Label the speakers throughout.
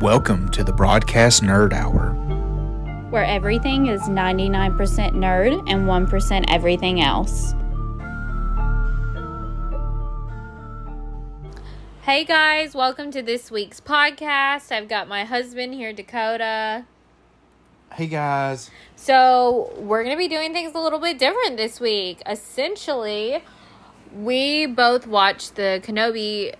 Speaker 1: Welcome to the Broadcast Nerd Hour.
Speaker 2: where everything is 99% nerd and 1% everything else. Hey guys, welcome to this week's podcast. I've got my husband here, Dakota.
Speaker 1: Hey guys.
Speaker 2: So, we're going to be doing things a little bit different this week. Essentially, we both watched the Kenobi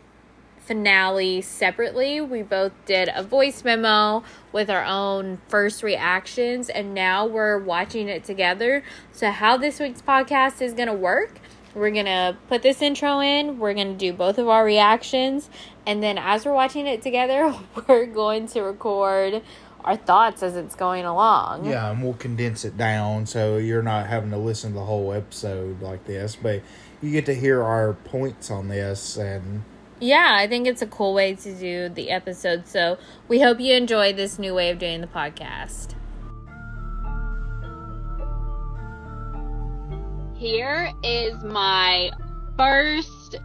Speaker 2: finale separately. We both did a voice memo with our own first reactions, and now we're watching it together. So, how this week's podcast is going to work, we're to put this intro in, we're to do both of our reactions, and then as we're watching it together, we're going to record our thoughts as it's going along.
Speaker 3: Yeah, and we'll condense it down so you're not having to listen to the whole episode like this, but you get to hear our points on this and
Speaker 2: Yeah, I think it's a cool way to do the episode. So we hope you enjoy this new way of doing the podcast. Here is my first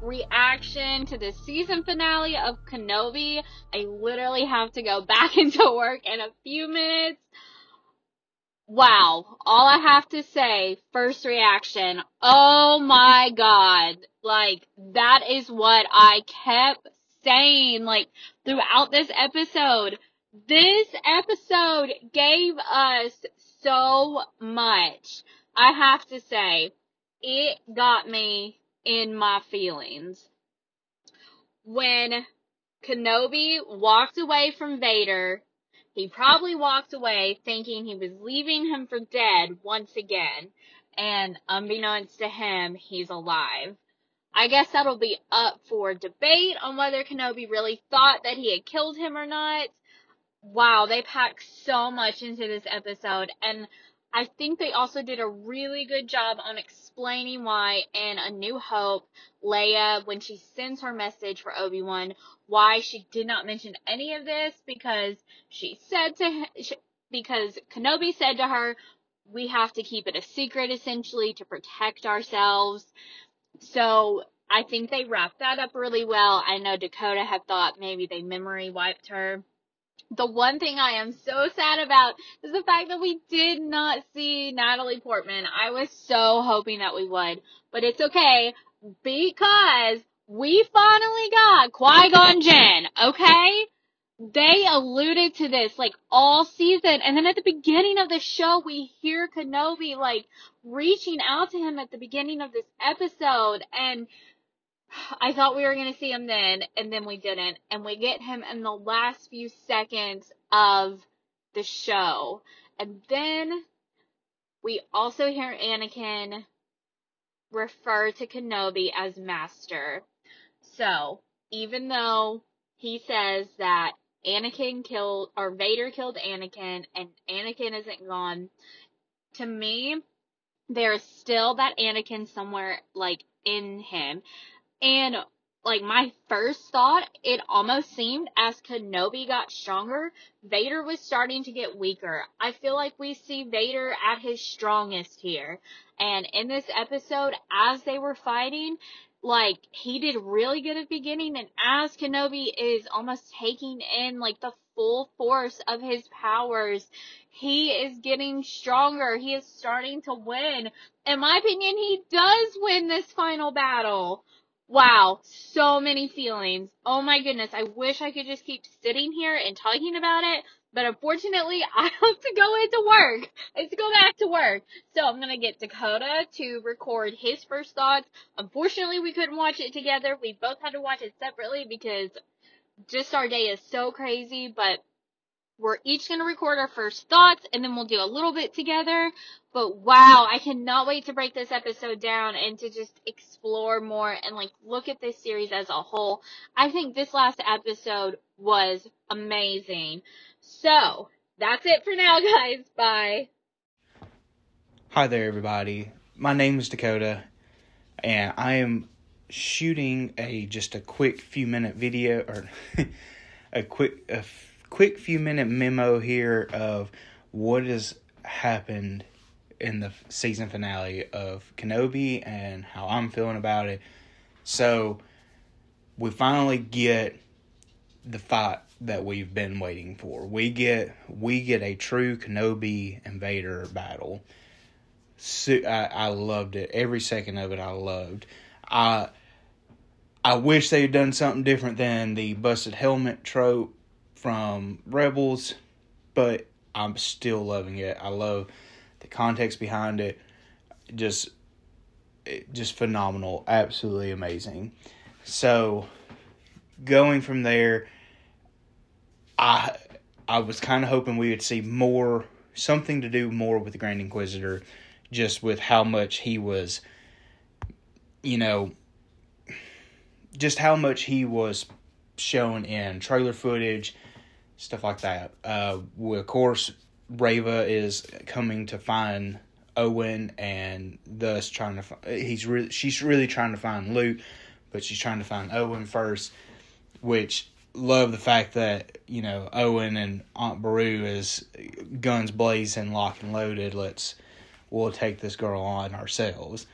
Speaker 2: reaction to the season finale of Kenobi. I literally have to go back into work in a few minutes. Wow. All I have to say, first reaction. Oh my god. Like, that is what I kept saying, like, throughout this episode. This episode gave us so much. I have to say, it got me in my feelings. When Kenobi walked away from Vader, he probably walked away thinking he was leaving him for dead once again, and unbeknownst to him, he's alive. I guess that'll be up for debate on whether Kenobi really thought that he had killed him or not. Wow, they packed so much into this episode, and I think they also did a really good job on explaining why in A New Hope, Leia, when she sends her message for Obi-Wan, why she did not mention any of this because she said to because Kenobi said to her, we have to keep it a secret essentially to protect ourselves. So I think they wrapped that up really well. I know Dakota had thought maybe they memory wiped her. The one thing I am so sad about is the fact that we did not see Natalie Portman. I was so hoping that we would, but it's okay because we finally got Qui-Gon Jinn, okay? They alluded to this like all season, and then at the beginning of the show, we hear Kenobi like reaching out to him at the beginning of this episode, and I thought we were going to see him then, and then we didn't. And we get him in the last few seconds of the show. And then we also hear Anakin refer to Kenobi as Master. So, even though he says that Anakin killed, or Vader killed Anakin, and Anakin isn't gone, to me, there's still that Anakin somewhere, like, in him. And like my first thought, it almost seemed as Kenobi got stronger, Vader was starting to get weaker. I feel like we see Vader at his strongest here. And in this episode, as they were fighting, like he did really good at the beginning and as Kenobi is almost taking in like the full force of his powers, he is getting stronger. He is starting to win. In my opinion, he does win this final battle. Wow, so many feelings. Oh my goodness, I wish I could just keep sitting here and talking about it, but unfortunately I have to go into work. I have to go back to work. So I'm gonna get Dakota to record his first thoughts. Unfortunately we couldn't watch it together. We both had to watch it separately because just our day is so crazy, but we're each going to record our first thoughts and then we'll do a little bit together. But wow, I cannot wait to break this episode down and to just explore more and like look at this series as a whole. I think this last episode was amazing. So, that's it for now, guys. Bye.
Speaker 1: Hi there, everybody. My name is Dakota, and I am shooting a just a quick few minute video or a quick a f- quick few minute memo here of what has happened in the season finale of Kenobi and how I'm feeling about it. So we finally get the fight
Speaker 3: that we've been waiting for. We get we get a true Kenobi and Vader battle. So, I, I loved it. Every second of it, I loved. I I wish they had done something different than the busted helmet trope from Rebels, but I'm still loving it. I love the context behind it. Just just phenomenal, absolutely amazing. So going from there, I I was kind of hoping we would see more something to do more with the Grand Inquisitor, just with how much he was, you know, just how much he was shown in trailer footage, stuff like that. Uh, of course, Reva is coming to find Owen, and thus trying to. Find, he's really she's really trying to find Luke, but she's trying to find Owen first, which love the fact that you know Owen and Aunt Beru is guns blazing, locked and loaded. Let's we'll take this girl on ourselves.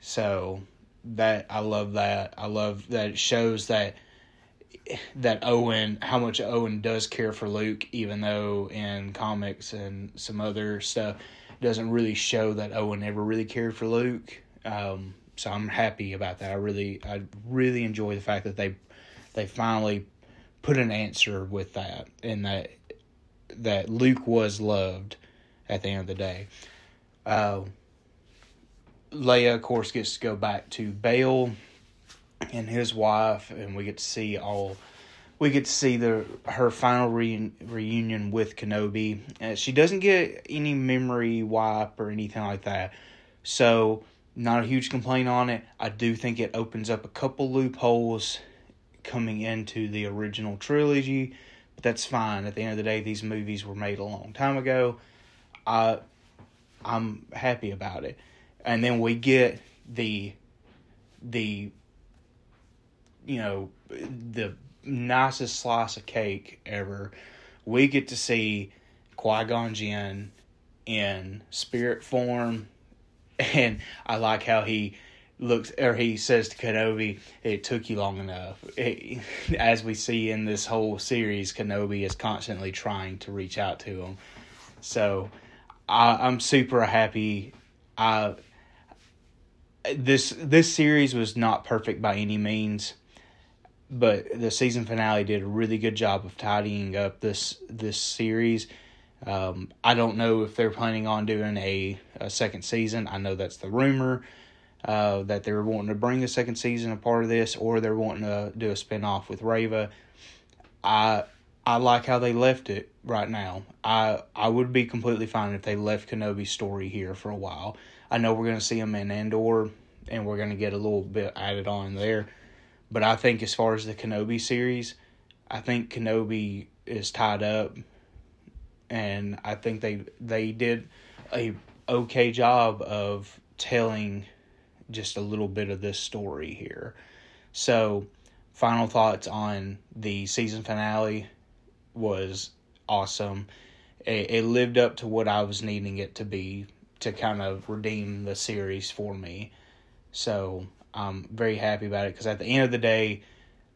Speaker 3: So that I love that. I love that it shows that that Owen how much Owen does care for Luke, even though in comics and some other stuff doesn't really show that Owen ever really cared for Luke. Um, so I'm happy about that. I really I really enjoy the fact that they they finally put an answer with that and that that Luke was loved at the end of the day. Uh, Leia, of course, gets to go back to Bail and his wife, and we get to see all. We get to see the her final re- reunion with Kenobi. Uh, she doesn't get any memory wipe or anything like that, so not a huge complaint on it. I do think it opens up a couple loopholes coming into the original trilogy, but that's fine. At the end of the day, these movies were made a long time ago. I I'm happy about it. And then we get the the you know the nicest slice of cake ever. We get to see Qui Gon Jinn in spirit form, and I like how he looks or he says to Kenobi, "It took you long enough." It, as we see in this whole series, Kenobi is constantly trying to reach out to him. So I, I'm super happy. I this this series was not perfect by any means, but the season finale did a really good job of tidying up this this series. Um, I don't know if they're planning on doing a, a second season. I know that's the rumor uh, that they're wanting to bring a second season a part of this, or they're wanting to do a spinoff with Reva. I I like how they left it right now. I I would be completely fine if they left Kenobi's story here for a while. I know we're gonna see him in Andor, and we're gonna get a little bit added on there. But I think as far as the Kenobi series, I think Kenobi is tied up, and I think they they did a okay job of telling just a little bit of this story here. So, final thoughts on the season finale was awesome. It, it lived up to what I was needing it to be to kind of redeem the series for me. So, I'm very happy about it because at the end of the day,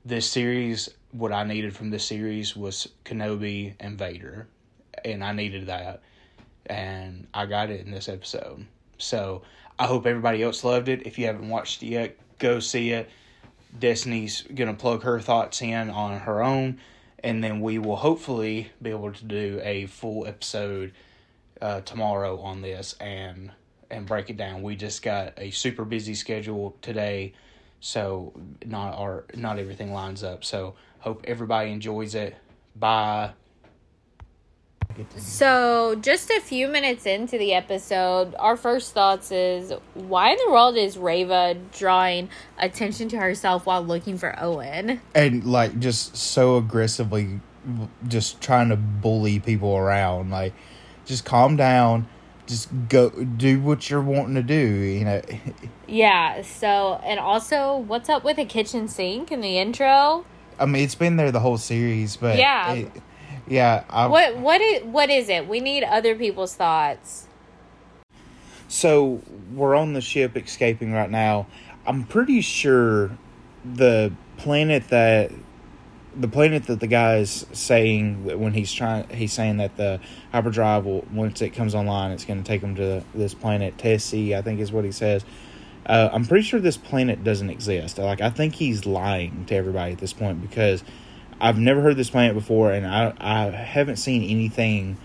Speaker 3: this series, what I needed from this series was Kenobi and Vader, and I needed that, and I got it in this episode. So I hope everybody else loved it. If you haven't watched it yet, go see it. Destiny's gonna plug her thoughts in on her own, and then we will hopefully be able to do a full episode uh, tomorrow on this and and break it down. We just got a super busy schedule today, so not our not everything lines up. So hope everybody enjoys it. Bye.
Speaker 2: So, just a few minutes into the episode, our first thoughts is why in the world is Reva drawing attention to herself while looking for Owen?
Speaker 4: And like just so aggressively just trying to bully people around like just calm down just go do what you're wanting to do you know
Speaker 2: Yeah, so and also what's up with the kitchen sink in the intro?
Speaker 4: i mean it's been there the whole series but
Speaker 2: Yeah.
Speaker 4: it- yeah I,
Speaker 2: What what is what is it? We need other people's thoughts.
Speaker 4: So we're on the ship escaping right now. I'm pretty sure the planet that
Speaker 3: the planet that the guy is saying that when he's trying he's saying that the hyperdrive will once it comes online it's going to take him to this planet Tessie I think is what he says. Uh, I'm pretty sure this planet doesn't exist. Like I think he's lying to everybody at this point because I've never heard this planet before and I I haven't seen anything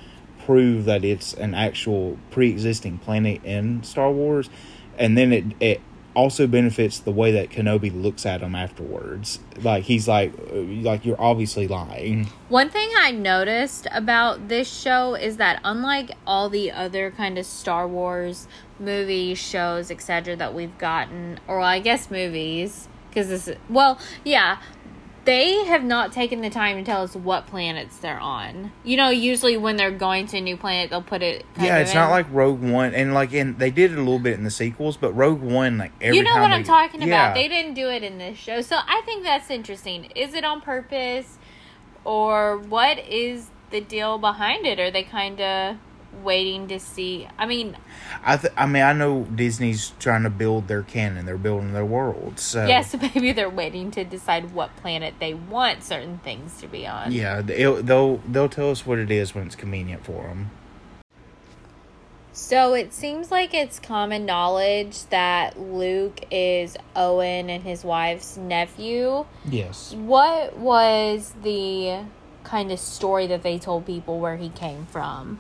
Speaker 3: prove that it's an actual pre-existing planet in Star Wars. And then it it also benefits the way that Kenobi looks at him afterwards. Like he's like, uh, like you're obviously lying.
Speaker 2: One thing I noticed about this show is that unlike all the other kind of Star Wars movies, shows, etc. that we've gotten, or I guess movies, because this is well, yeah, they have not taken the time to tell us what planets they're on. You know, usually when they're going to a new planet, they'll put it.
Speaker 3: Yeah, it's
Speaker 2: in.
Speaker 3: not like Rogue One, and like in they did it a little bit in the sequels, but Rogue One, like every
Speaker 2: you know
Speaker 3: time
Speaker 2: what
Speaker 3: we-
Speaker 2: I'm talking
Speaker 3: yeah.
Speaker 2: about. They didn't do it in this show, so I think that's interesting. Is it on purpose, or what is the deal behind it? Are they kind of waiting to see? I mean,
Speaker 3: I th- I mean, I know Disney's trying to build their canon; they're building their world. So
Speaker 2: yes, maybe they're waiting to decide what planet they want certain things to be on.
Speaker 3: yeah, they'll they'll they'll tell us what it is when it's convenient for them.
Speaker 2: So it seems like it's common knowledge that Luke is Owen and his wife's nephew.
Speaker 3: Yes.
Speaker 2: What was the kind of story that they told people where he came from?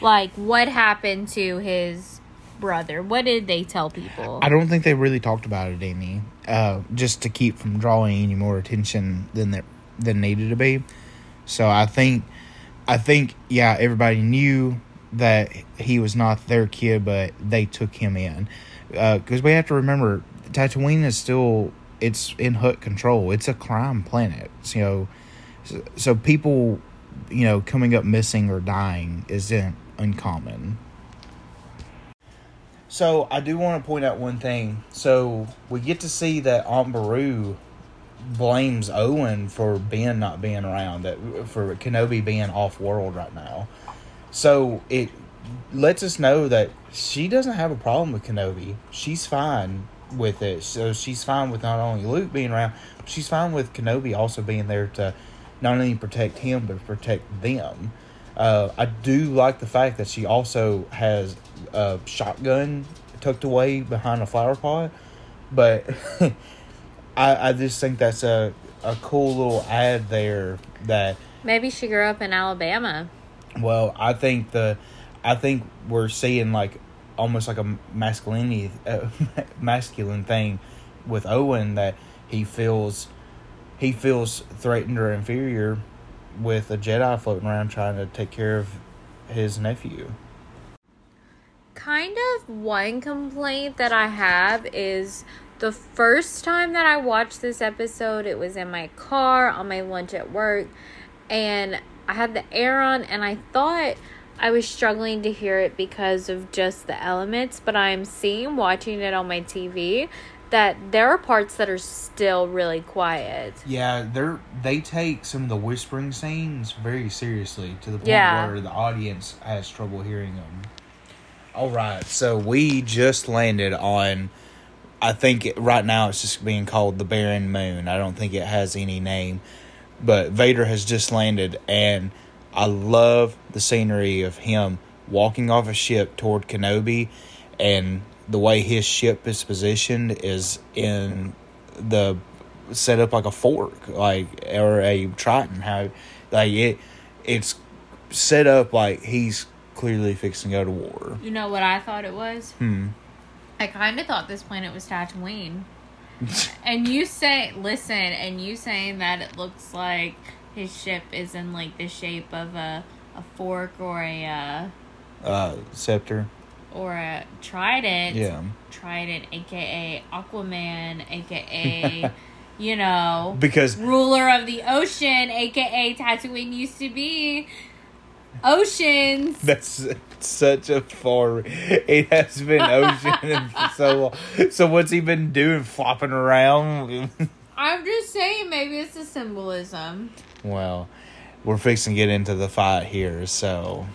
Speaker 2: Like, what happened to his brother? What did they tell people?
Speaker 3: I don't think they really talked about it any, uh, just to keep from drawing any more attention than that than needed to be. So I think, I think, yeah, everybody knew that he was not their kid, but they took him in because we have to remember Tatooine is still it's in Hutt control. It's a crime planet, so, you know. So, so people, you know, coming up missing or dying isn't uncommon. So I do want to point out one thing. So we get to see that Aunt Beru blames Owen for Ben not being around, that for Kenobi being off world right now. So it lets us know that she doesn't have a problem with Kenobi. She's fine with it. So she's fine with not only Luke being around, she's fine with Kenobi also being there to not only protect him but protect them. Uh, I do like the fact that she also has a shotgun tucked away behind a flower pot, but I, I just think that's a, a cool little ad there that
Speaker 2: Maybe she grew up in Alabama.
Speaker 3: well, I think the, I think we're seeing like almost like a masculinity, uh, masculine thing with Owen that he feels, he feels threatened or inferior with a Jedi floating around trying to take care of his nephew.
Speaker 2: Kind of one complaint that I have is the first time that I watched this episode, it was in my car on my lunch at work, and I had the air on, and I thought I was struggling to hear it because of just the elements, but I'm seeing watching it on my TV that there are parts that are still really quiet.
Speaker 3: Yeah, they're they take some of the whispering scenes very seriously to the point
Speaker 2: Yeah.
Speaker 3: where the audience has trouble hearing them. All right, so we just landed on. I think it, right now it's just being called the Barren Moon. I don't think it has any name, but Vader has just landed, and I love the scenery of him walking off a ship toward Kenobi, and the way his ship is positioned is in the set up like a fork, like or a Triton. How like it, it's set up like he's clearly fixing to go to war.
Speaker 2: You know what I thought it was?
Speaker 3: Hmm.
Speaker 2: I kind of thought this planet was Tatooine. and you say, listen, and you saying that it looks like his ship is in like the shape of a a fork or a uh,
Speaker 3: Uh, scepter.
Speaker 2: Or a trident.
Speaker 3: Yeah.
Speaker 2: Trident, aka Aquaman, aka you know
Speaker 3: Because
Speaker 2: ruler of the ocean, aka Tatooine used to be oceans.
Speaker 3: that's such a far. It has been ocean for so long. So what's he been doing? Flopping around.
Speaker 2: I'm just saying, maybe it's a symbolism.
Speaker 3: well, we're fixing to get into the fight here. So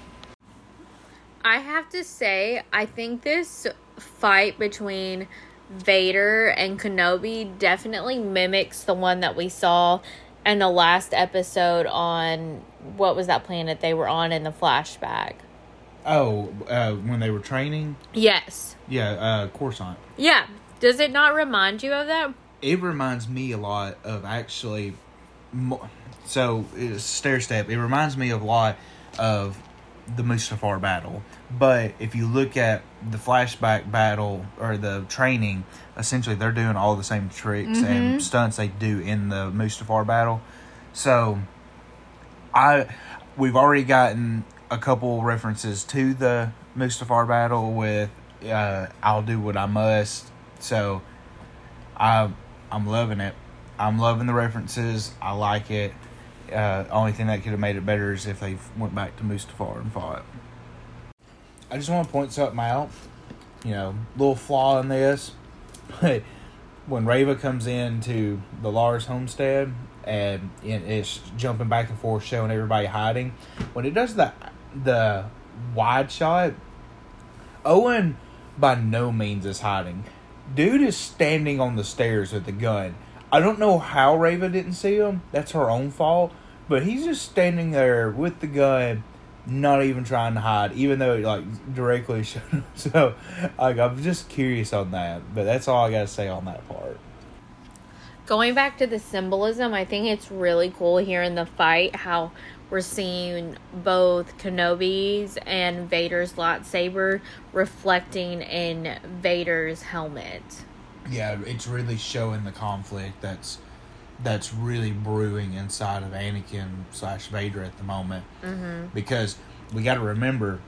Speaker 2: I have to say, I think this fight between Vader and Kenobi definitely mimics the one that we saw in the last episode on what was that planet they were on in the flashback.
Speaker 3: Oh, uh, when they were training?
Speaker 2: Yes.
Speaker 3: Yeah, uh, Coruscant.
Speaker 2: Yeah. Does it not remind you of that?
Speaker 3: It reminds me a lot of actually. Mo- so, stair step. It reminds me of a lot of the Mustafar battle. But if you look at the flashback battle or the training, essentially they're doing all the same tricks and stunts they do in the Mustafar battle. So, I we've already gotten a couple references to the Mustafar battle with uh, "I'll do what I must." So, I I'm loving it. I'm loving the references. I like it. Uh, only thing that could have made it better is if they went back to Mustafar and fought. I just want to point something out. You know, little flaw in this, but when Reva comes into the Lars homestead and it's jumping back and forth, showing everybody hiding, when it does the the wide shot, Owen by no means is hiding. Dude is standing on the stairs with the gun. I don't know how Reva didn't see him. That's her own fault. But he's just standing there with the gun, not even trying to hide, even though it like directly showed him. So, like, I'm just curious on that. But that's all I got to say on that part.
Speaker 2: Going back to the symbolism, I think it's really cool here in the fight how we're seeing both Kenobi's and Vader's lightsaber reflecting in Vader's helmet.
Speaker 3: Yeah, it's really showing the conflict that's that's really brewing inside of Anakin slash Vader at the moment. Mm-hmm. Because we got to remember,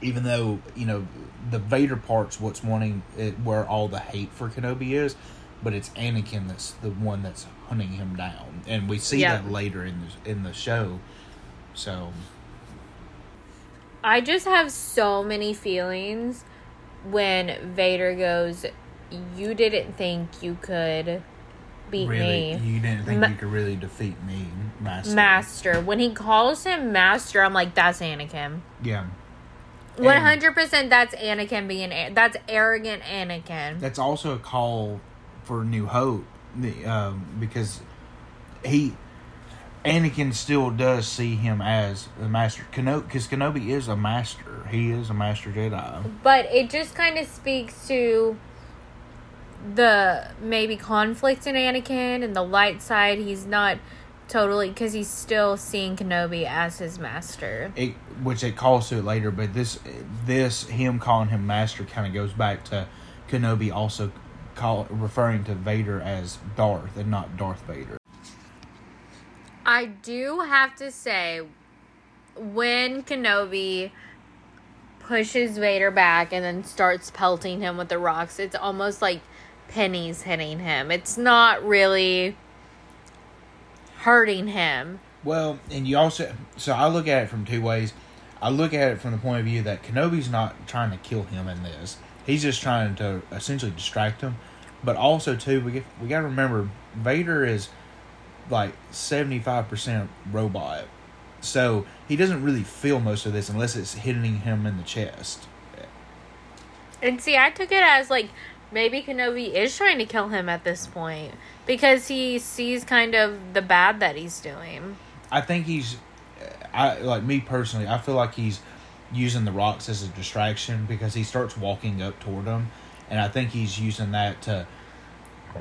Speaker 3: even though you know the Vader part's what's wanting it, where all the hate for Kenobi is, but it's Anakin that's the one that's hunting him down, and we see
Speaker 2: Yeah.
Speaker 3: that later in the in the show. So
Speaker 2: I just have so many feelings when Vader goes, You didn't think you could beat
Speaker 3: really,
Speaker 2: me.
Speaker 3: you didn't think
Speaker 2: Ma-
Speaker 3: you could really defeat me, Master?
Speaker 2: Master. When he calls him Master, I'm like, That's Anakin.
Speaker 3: Yeah.
Speaker 2: One hundred percent. That's Anakin being. That's arrogant Anakin.
Speaker 3: that's also a call for New Hope, the, um, because he Anakin still does see him as the master. Kenobi, because Kenobi is a master. He is a master Jedi.
Speaker 2: But it just kind of speaks to the maybe conflict in Anakin and the light side. He's not totally because he's still seeing Kenobi as his master.
Speaker 3: It, which it calls to it later, but this this him calling him master kind of goes back to Kenobi also call referring to Vader as Darth and not Darth Vader.
Speaker 2: I do have to say, when Kenobi pushes Vader back and then starts pelting him with the rocks, it's almost like pennies hitting him. It's not really hurting him.
Speaker 3: Well, and you also so I look at it from two ways. I look at it from the point of view that Kenobi's not trying to kill him in this. He's just trying to essentially distract him. But also too, we we got to remember Vader is like seventy five percent robot, so he doesn't really feel most of this unless it's hitting him in the chest.
Speaker 2: And see, I took it as like maybe Kenobi is trying to kill him at this point because he sees kind of the bad that he's doing.
Speaker 3: I think he's, I like me personally. I feel like he's using the rocks as a distraction because he starts walking up toward him, and I think he's using that to,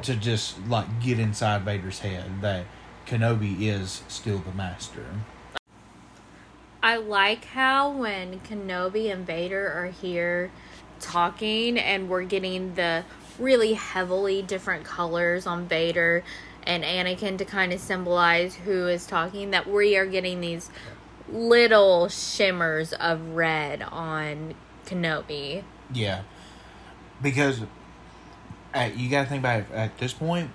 Speaker 3: to just like get inside Vader's head that Kenobi is still the master.
Speaker 2: I like how when Kenobi and Vader are here talking and we're getting the really heavily different colors on Vader and Anakin to kind of symbolize who is talking, that we are getting these little shimmers of red on Kenobi.
Speaker 3: Yeah, because at, you got to think about it, at this point.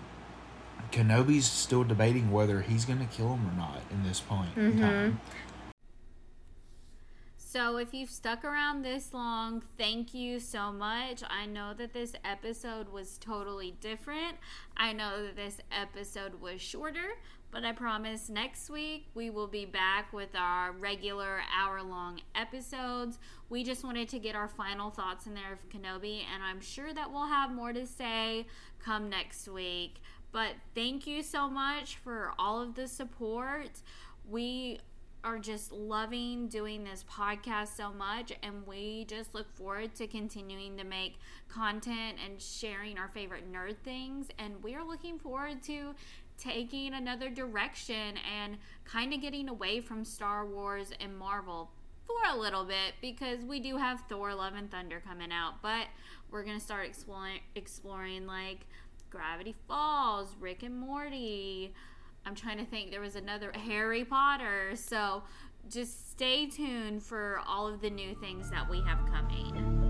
Speaker 3: Kenobi's still debating whether he's going to kill him or not in this point in mm-hmm. time.
Speaker 5: So, if you've stuck around this long, thank you so much. I know that this episode was totally different. I know that this episode was shorter, but I promise next week we will be back with our regular hour long episodes. We just wanted to get our final thoughts in there of Kenobi, and I'm sure that we'll have more to say come next week.
Speaker 2: But thank you so much for all of the support. We are just loving doing this podcast so much and we just look forward to continuing to make content and sharing our favorite nerd things and we are looking forward to taking another direction and kind of getting away from Star Wars and Marvel for a little bit because we do have Thor Love and Thunder coming out but we're going to start exploring exploring like Gravity Falls, Rick and Morty, I'm trying to think. There was another Harry Potter. So just stay tuned for all of the new things that we have coming.